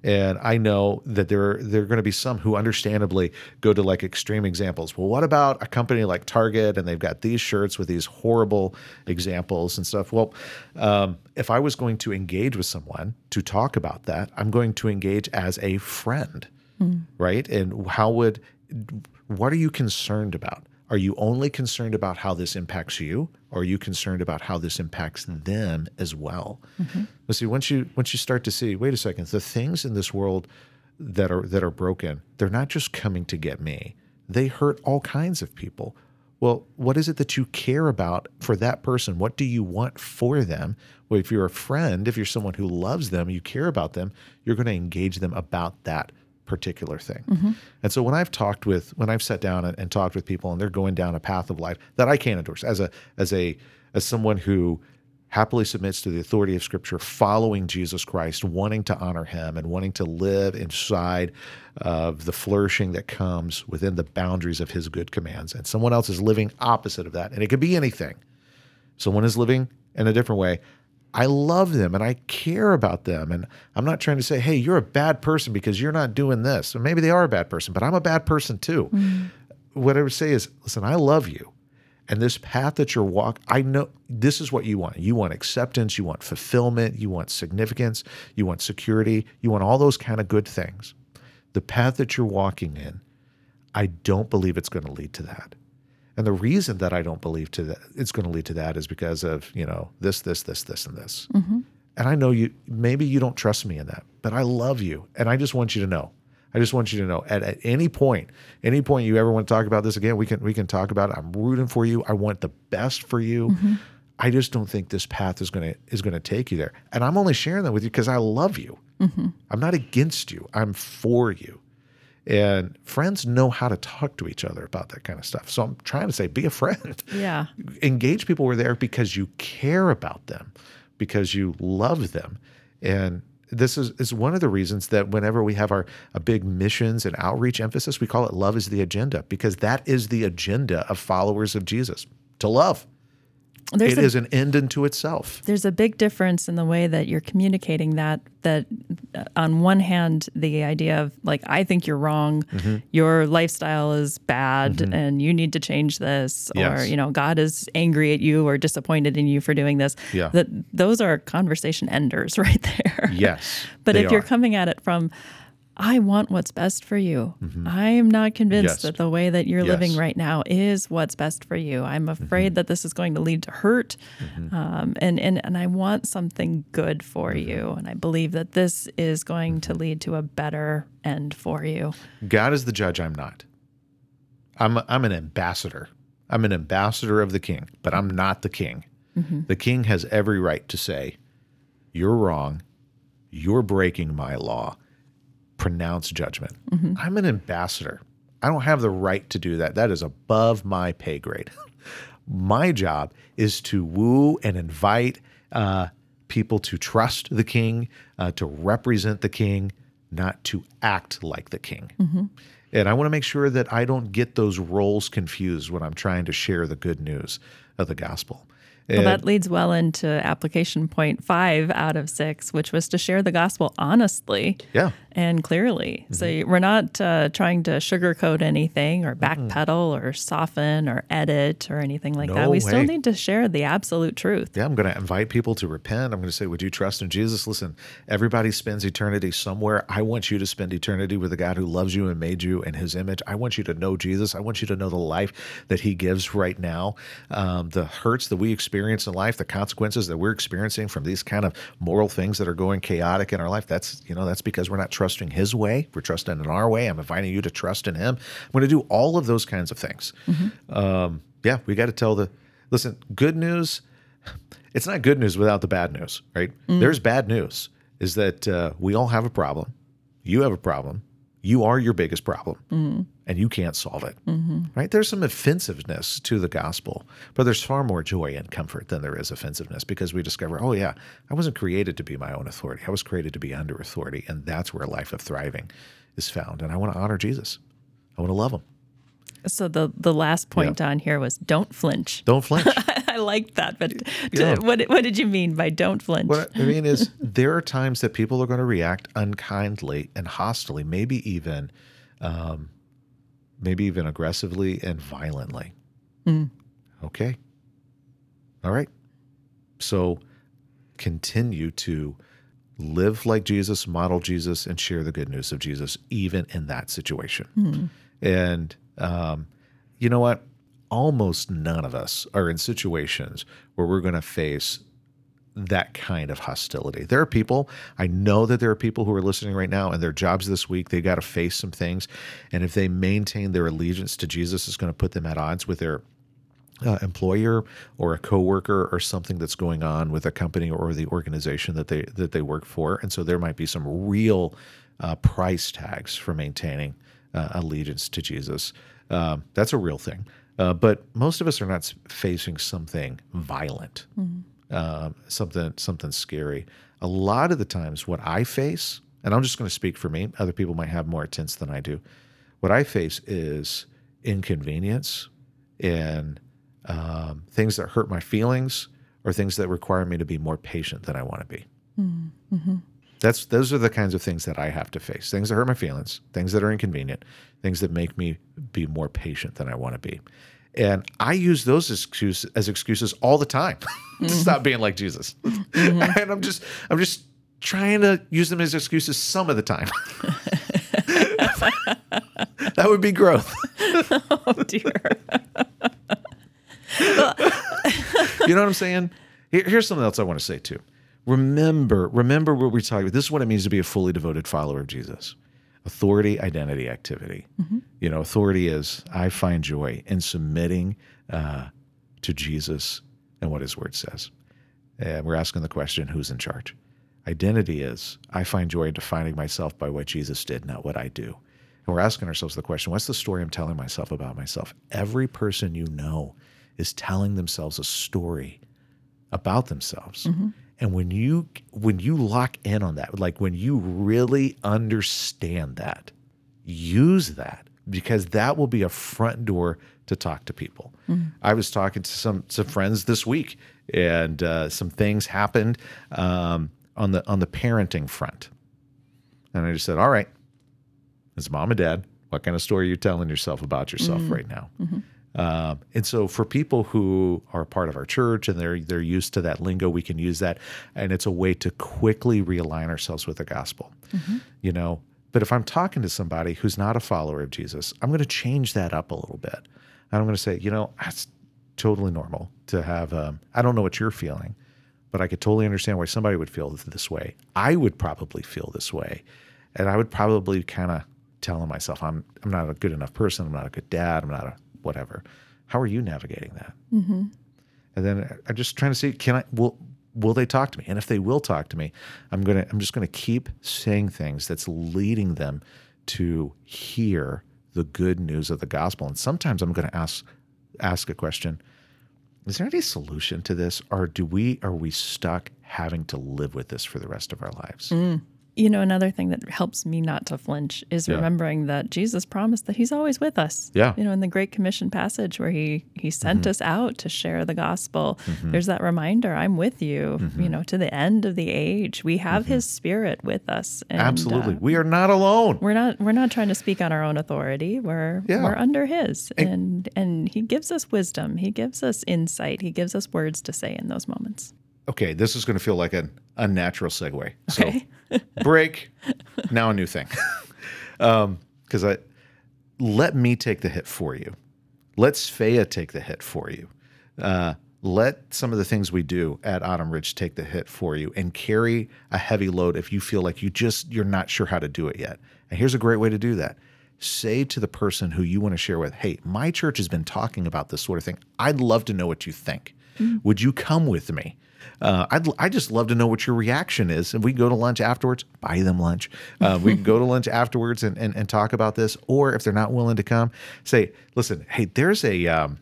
And I know that there are, there are going to be some who understandably go to like extreme examples. Well, what about a company like Target and they've got these shirts with these horrible examples and stuff? Well, um, if I was going to engage with someone to talk about that, I'm going to engage as a friend right? And how would, what are you concerned about? Are you only concerned about how this impacts you, or are you concerned about how this impacts them as well? Mm-hmm. But see, once you once you start to see, wait a second, the things in this world that are that are broken, they're not just coming to get me. They hurt all kinds of people. Well, what is it that you care about for that person? What do you want for them? Well, if you're a friend, if you're someone who loves them, you care about them, you're going to engage them about that particular thing. Mm-hmm. And so when I've talked with when I've sat down and, and talked with people and they're going down a path of life that I can't endorse as a as a as someone who happily submits to the authority of scripture following Jesus Christ wanting to honor him and wanting to live inside of the flourishing that comes within the boundaries of his good commands and someone else is living opposite of that and it could be anything someone is living in a different way I love them and I care about them. And I'm not trying to say, hey, you're a bad person because you're not doing this. Or maybe they are a bad person, but I'm a bad person too. Mm. What I would say is, listen, I love you. And this path that you're walking, I know this is what you want. You want acceptance, you want fulfillment, you want significance, you want security, you want all those kind of good things. The path that you're walking in, I don't believe it's going to lead to that. And the reason that I don't believe to that it's going to lead to that is because of, you know, this, this, this, this, and this. Mm-hmm. And I know you maybe you don't trust me in that, but I love you. And I just want you to know. I just want you to know at, at any point, any point you ever want to talk about this again, we can we can talk about it. I'm rooting for you. I want the best for you. Mm-hmm. I just don't think this path is gonna is gonna take you there. And I'm only sharing that with you because I love you. Mm-hmm. I'm not against you. I'm for you. And friends know how to talk to each other about that kind of stuff. So I'm trying to say, be a friend. Yeah. Engage people who are there because you care about them, because you love them. And this is, is one of the reasons that whenever we have our a big missions and outreach emphasis, we call it love is the agenda, because that is the agenda of followers of Jesus to love. There's It a is an end unto itself. there's a big difference in the way that you're communicating that that uh, on one hand the idea of like i think you're wrong Mm-hmm. your lifestyle is bad and you need to change this or you know god is angry at you or disappointed in you for doing this Yeah. that those are conversation enders right there Yes. but if you're are. coming at it from I want what's best for you. Mm-hmm. I am not convinced Yes. that the way that you're living right now is what's best for you. I'm mm-hmm. afraid that this is going to lead to hurt, mm-hmm. um, and and and I want something good for you, and I believe that this is going to lead to a better end for you. God is the judge, I'm not. I'm I'm an ambassador. I'm an ambassador of the king, but I'm not the king. The king has every right to say, "You're wrong. You're breaking my law. Pronounce judgment." I'm an ambassador. I don't have the right to do that. That is above my pay grade. my job is to woo and invite uh, people to trust the king, uh, to represent the king, not to act like the king. And I want to make sure that I don't get those roles confused when I'm trying to share the good news of the gospel. Well, that leads well into application point five out of six, which was to share the gospel honestly. yeah. and clearly. So Mm-hmm. we're not uh, trying to sugarcoat anything or backpedal or soften or edit or anything like that. No We still need to share the absolute truth. Yeah, I'm going to invite people to repent. I'm going to say, Would you trust in Jesus? Listen, everybody spends eternity somewhere. I want you to spend eternity with the God who loves you and made you in his image. I want you to know Jesus. I want you to know the life that he gives right now. Um, the hurts that we experience in life, the consequences that we're experiencing from these kind of moral things that are going chaotic in our life. That's, you know, that's because we're not trusting his way. We're trusting in our way. I'm inviting you to trust in him. I'm going to do all of those kinds of things. Um, yeah, we got to tell the, listen, good news it's not good news without the bad news, right? There's bad news is that uh, we all have a problem. You have a problem. You are your biggest problem, mm-hmm. and you can't solve it, mm-hmm. right? There's some offensiveness to the gospel, but there's far more joy and comfort than there is offensiveness because we discover, oh, yeah, I wasn't created to be my own authority. I was created to be under authority, and that's where a life of thriving is found. And I want to honor Jesus. I want to love him. So the the last point on here was don't flinch. Don't flinch. I liked that, but Yeah. what what did you mean by don't flinch? What I mean is, there are times that people are going to react unkindly and hostily, maybe even, um, maybe even aggressively and violently. Okay. All right. So, continue to live like Jesus, model Jesus, and share the good news of Jesus, even in that situation. And um, you know what? Almost none of us are in situations where we're going to face that kind of hostility. There are people, I know that there are people who are listening right now and their jobs this week, they got to face some things. And if they maintain their allegiance to Jesus, it's going to put them at odds with their uh, employer or a coworker or something that's going on with a company or the organization that they that they work for, and so there might be some real uh, price tags for maintaining uh, allegiance to Jesus. Um, that's a real thing, uh, but most of us are not facing something violent, um, something something scary. A lot of the times, what I face, and I'm just going to speak for me. Other people might have more intense than I do. What I face is inconvenience and um, things that hurt my feelings or things that require me to be more patient than I want to be. That's those are the kinds of things that I have to face. Things that hurt my feelings, things that are inconvenient, things that make me be more patient than I want to be. And I use those excuse, as excuses all the time to stop being like Jesus. Mm-hmm. and I'm just I'm just trying to use them as excuses some of the time. that would be growth. oh dear. you know what I'm saying? Here- here's something else I want to say too. Remember, remember what we're talking about. This is what it means to be a fully devoted follower of Jesus. Authority, identity, activity. You know, authority is I find joy in submitting uh, to Jesus and what His Word says. And we're asking the question who's in charge? Identity is I find joy in defining myself by what Jesus did, not what I do. And we're asking ourselves the question what's the story I'm telling myself about myself? Every person you know is telling themselves a story about themselves. And when you when you lock in on that, like when you really understand that, use that because that will be a front door to talk to people. I was talking to some some friends this week, and uh, some things happened um, on the on the parenting front, and I just said, "All right, as mom and dad, what kind of story are you telling yourself about yourself right now?" Um, and so for people who are part of our church and they're they're used to that lingo, we can use that, and it's a way to quickly realign ourselves with the gospel. You know, but if I'm talking to somebody who's not a follower of Jesus, I'm going to change that up a little bit. And I'm going to say, you know, that's totally normal to have. Um, I don't know what you're feeling, but I could totally understand why somebody would feel this way. I would probably feel this way, and I would probably kind of telling myself, I'm I'm not a good enough person. I'm not a good dad. I'm not a whatever. How are you navigating that? Mm-hmm. And then I'm just trying to see, can I will will they talk to me? And if they will talk to me, I'm gonna I'm just gonna keep saying things that's leading them to hear the good news of the gospel. And sometimes I'm gonna ask ask a question. Is there any solution to this? Or do we are we stuck having to live with this for the rest of our lives? Mm. You know, another thing that helps me not to flinch is Yeah. remembering that Jesus promised that He's always with us. Yeah. Mm-hmm. You know, in the Great Commission passage where He He sent us out to share the gospel, there's that reminder: "I'm with you." Mm-hmm. You know, to the end of the age, we have His Spirit with us. And, Absolutely. uh, we are not alone. we're not we're not trying to speak on our own authority. We're Yeah. we're under His, and and He gives us wisdom. He gives us insight. He gives us words to say in those moments. Okay, this is going to feel like an unnatural segue. Okay. So, break. Now a new thing. Because I let me take the hit for you. Let Svea take the hit for you. Uh, let some of the things we do at Autumn Ridge take the hit for you and carry a heavy load if you feel like you just you're not sure how to do it yet. And here's a great way to do that. Say to the person who you want to share with, "Hey, my church has been talking about this sort of thing. I'd love to know what you think. Would you come with me?" Uh, I'd I just love to know what your reaction is, and we can go to lunch afterwards. Buy them lunch. Uh, we can go to lunch afterwards and, and and talk about this. Or if they're not willing to come, say, "Listen, hey, there's a um,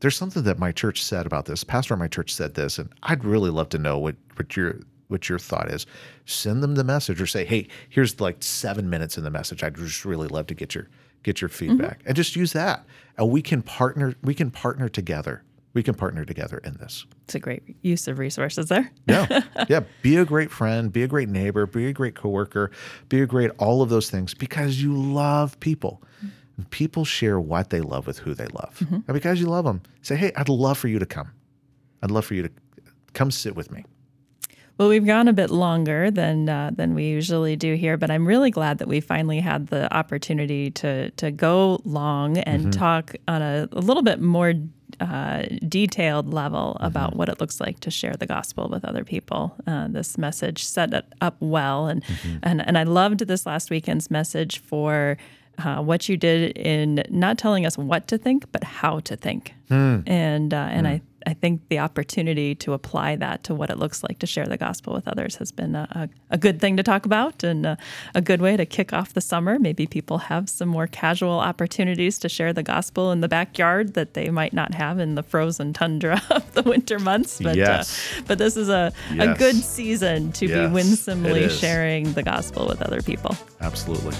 there's something that my church said about this. Pastor at my church said this, and I'd really love to know what what your what your thought is. Send them the message or say, hey, here's like seven minutes in the message. I'd just really love to get your get your feedback, and just use that. And we can partner. We can partner together. We can partner together in this. It's a great use of resources there. Yeah. yeah. Be a great friend, be a great neighbor, be a great coworker, be a great all of those things because you love people. And people share what they love with who they love. Mm-hmm. And because you love them, say, hey, I'd love for you to come. I'd love for you to come sit with me. Well, we've gone a bit longer than uh, than we usually do here, but I'm really glad that we finally had the opportunity to to go long and talk on a, a little bit more uh, detailed level about what it looks like to share the gospel with other people. Uh, this message set it up well, and and and I loved this last weekend's message for. Uh, what you did in not telling us what to think, but how to think, and uh, and I I think the opportunity to apply that to what it looks like to share the gospel with others has been a, a, good thing to talk about and a, a good way to kick off the summer. Maybe people have some more casual opportunities to share the gospel in the backyard that they might not have in the frozen tundra of the winter months. But, Yes. uh, but this is a, a good season to Yes, be winsomely sharing the gospel with other people. Absolutely.